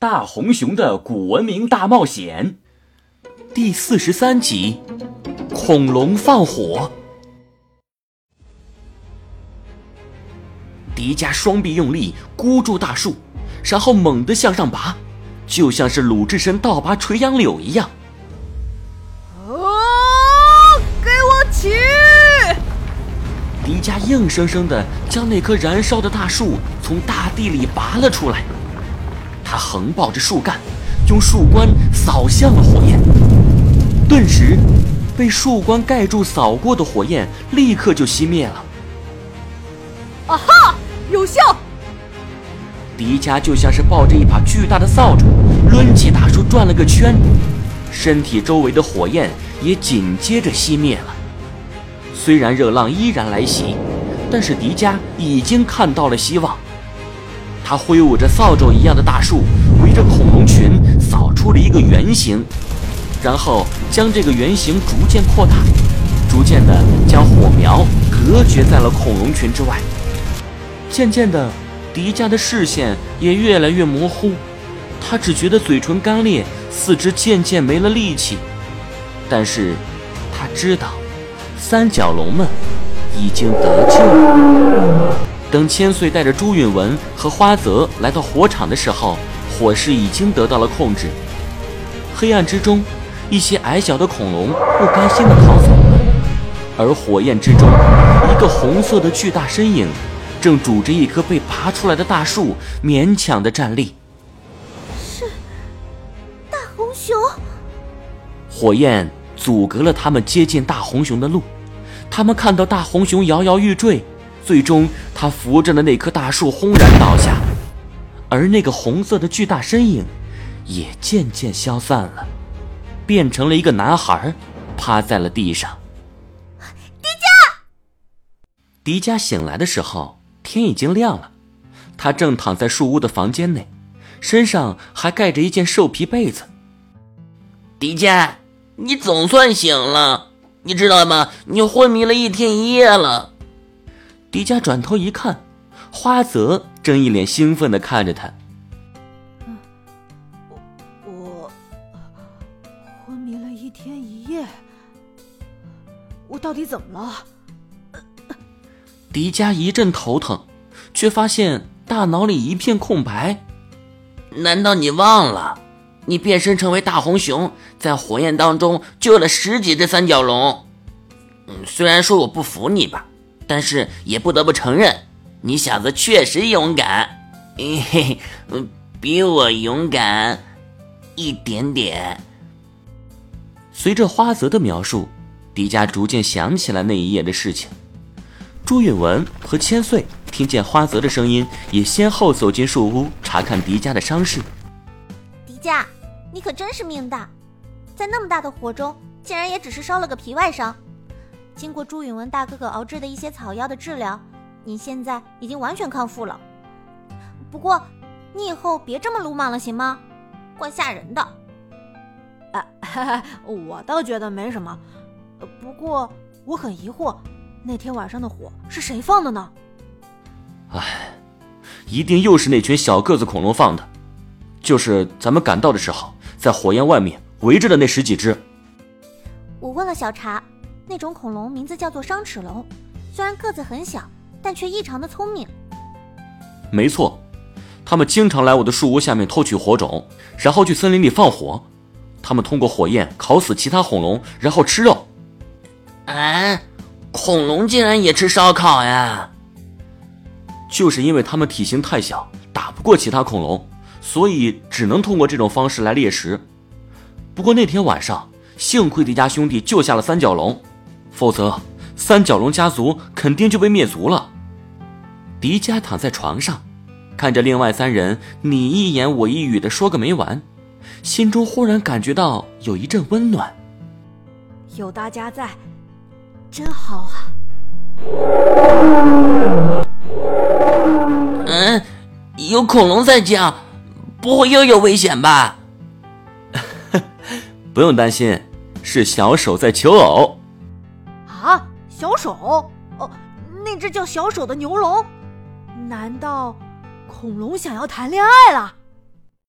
大红熊的古文明大冒险第四十三集：恐龙放火。迪迦双臂用力箍住大树，然后猛地向上拔，就像是鲁智深倒拔垂杨柳一样。啊！给我起！迪迦硬生生的将那棵燃烧的大树从大地里拔了出来。他横抱着树干，用树冠扫向了火焰。顿时，被树冠盖住扫过的火焰立刻就熄灭了。啊哈！有效！迪迦就像是抱着一把巨大的扫帚，抡起大树转了个圈，身体周围的火焰也紧接着熄灭了。虽然热浪依然来袭，但是迪迦已经看到了希望。他挥舞着扫帚一样的大树，围着恐龙群扫出了一个圆形，然后将这个圆形逐渐扩大，逐渐的将火苗隔绝在了恐龙群之外。渐渐的，迪迦的视线也越来越模糊，他只觉得嘴唇干裂，四肢渐渐没了力气。但是，他知道，三角龙们已经得救了。等千岁带着朱允文和花泽来到火场的时候，火势已经得到了控制。黑暗之中，一些矮小的恐龙不甘心地逃走了，而火焰之中，一个红色的巨大身影。正拄着一棵被拔出来的大树，勉强的站立。是大红熊。火焰阻隔了他们接近大红熊的路。他们看到大红熊摇摇欲坠，最终他扶着的那棵大树轰然倒下，而那个红色的巨大身影也渐渐消散了，变成了一个男孩，趴在了地上。迪迦。迪迦醒来的时候。天已经亮了，他正躺在树屋的房间内，身上还盖着一件兽皮被子。迪迦，你总算醒了，你知道吗？你昏迷了一天一夜了。迪迦转头一看，花泽正一脸兴奋的看着他。我我昏迷了一天一夜，我到底怎么了？迪迦一阵头疼，却发现大脑里一片空白。难道你忘了，你变身成为大红熊，在火焰当中救了十几只三角龙？嗯，虽然说我不服你吧，但是也不得不承认，你小子确实勇敢。嘿嘿，比我勇敢一点点。随着花泽的描述，迪迦逐渐想起了那一夜的事情。朱允文和千岁听见花泽的声音，也先后走进树屋查看迪迦的伤势。迪迦，你可真是命大，在那么大的火中，竟然也只是烧了个皮外伤。经过朱允文大哥哥熬制的一些草药的治疗，你现在已经完全康复了。不过，你以后别这么鲁莽了，行吗？怪吓人的。啊，哈哈，我倒觉得没什么。不过，我很疑惑。那天晚上的火是谁放的呢？唉，一定又是那群小个子恐龙放的。就是咱们赶到的时候，在火焰外面围着的那十几只。我问了小茶，那种恐龙名字叫做伤齿龙，虽然个子很小，但却异常的聪明。没错，他们经常来我的树屋下面偷取火种，然后去森林里放火。他们通过火焰烤死其他恐龙，然后吃肉。啊。恐龙竟然也吃烧烤呀！就是因为它们体型太小，打不过其他恐龙，所以只能通过这种方式来猎食。不过那天晚上，幸亏迪迦兄弟救下了三角龙，否则三角龙家族肯定就被灭族了。迪迦躺在床上，看着另外三人你一言我一语的说个没完，心中忽然感觉到有一阵温暖。有大家在。真好啊！嗯，有恐龙在叫，不会又有危险吧？不用担心，是小手在求偶。小手？哦，那只叫小手的牛龙？难道恐龙想要谈恋爱了？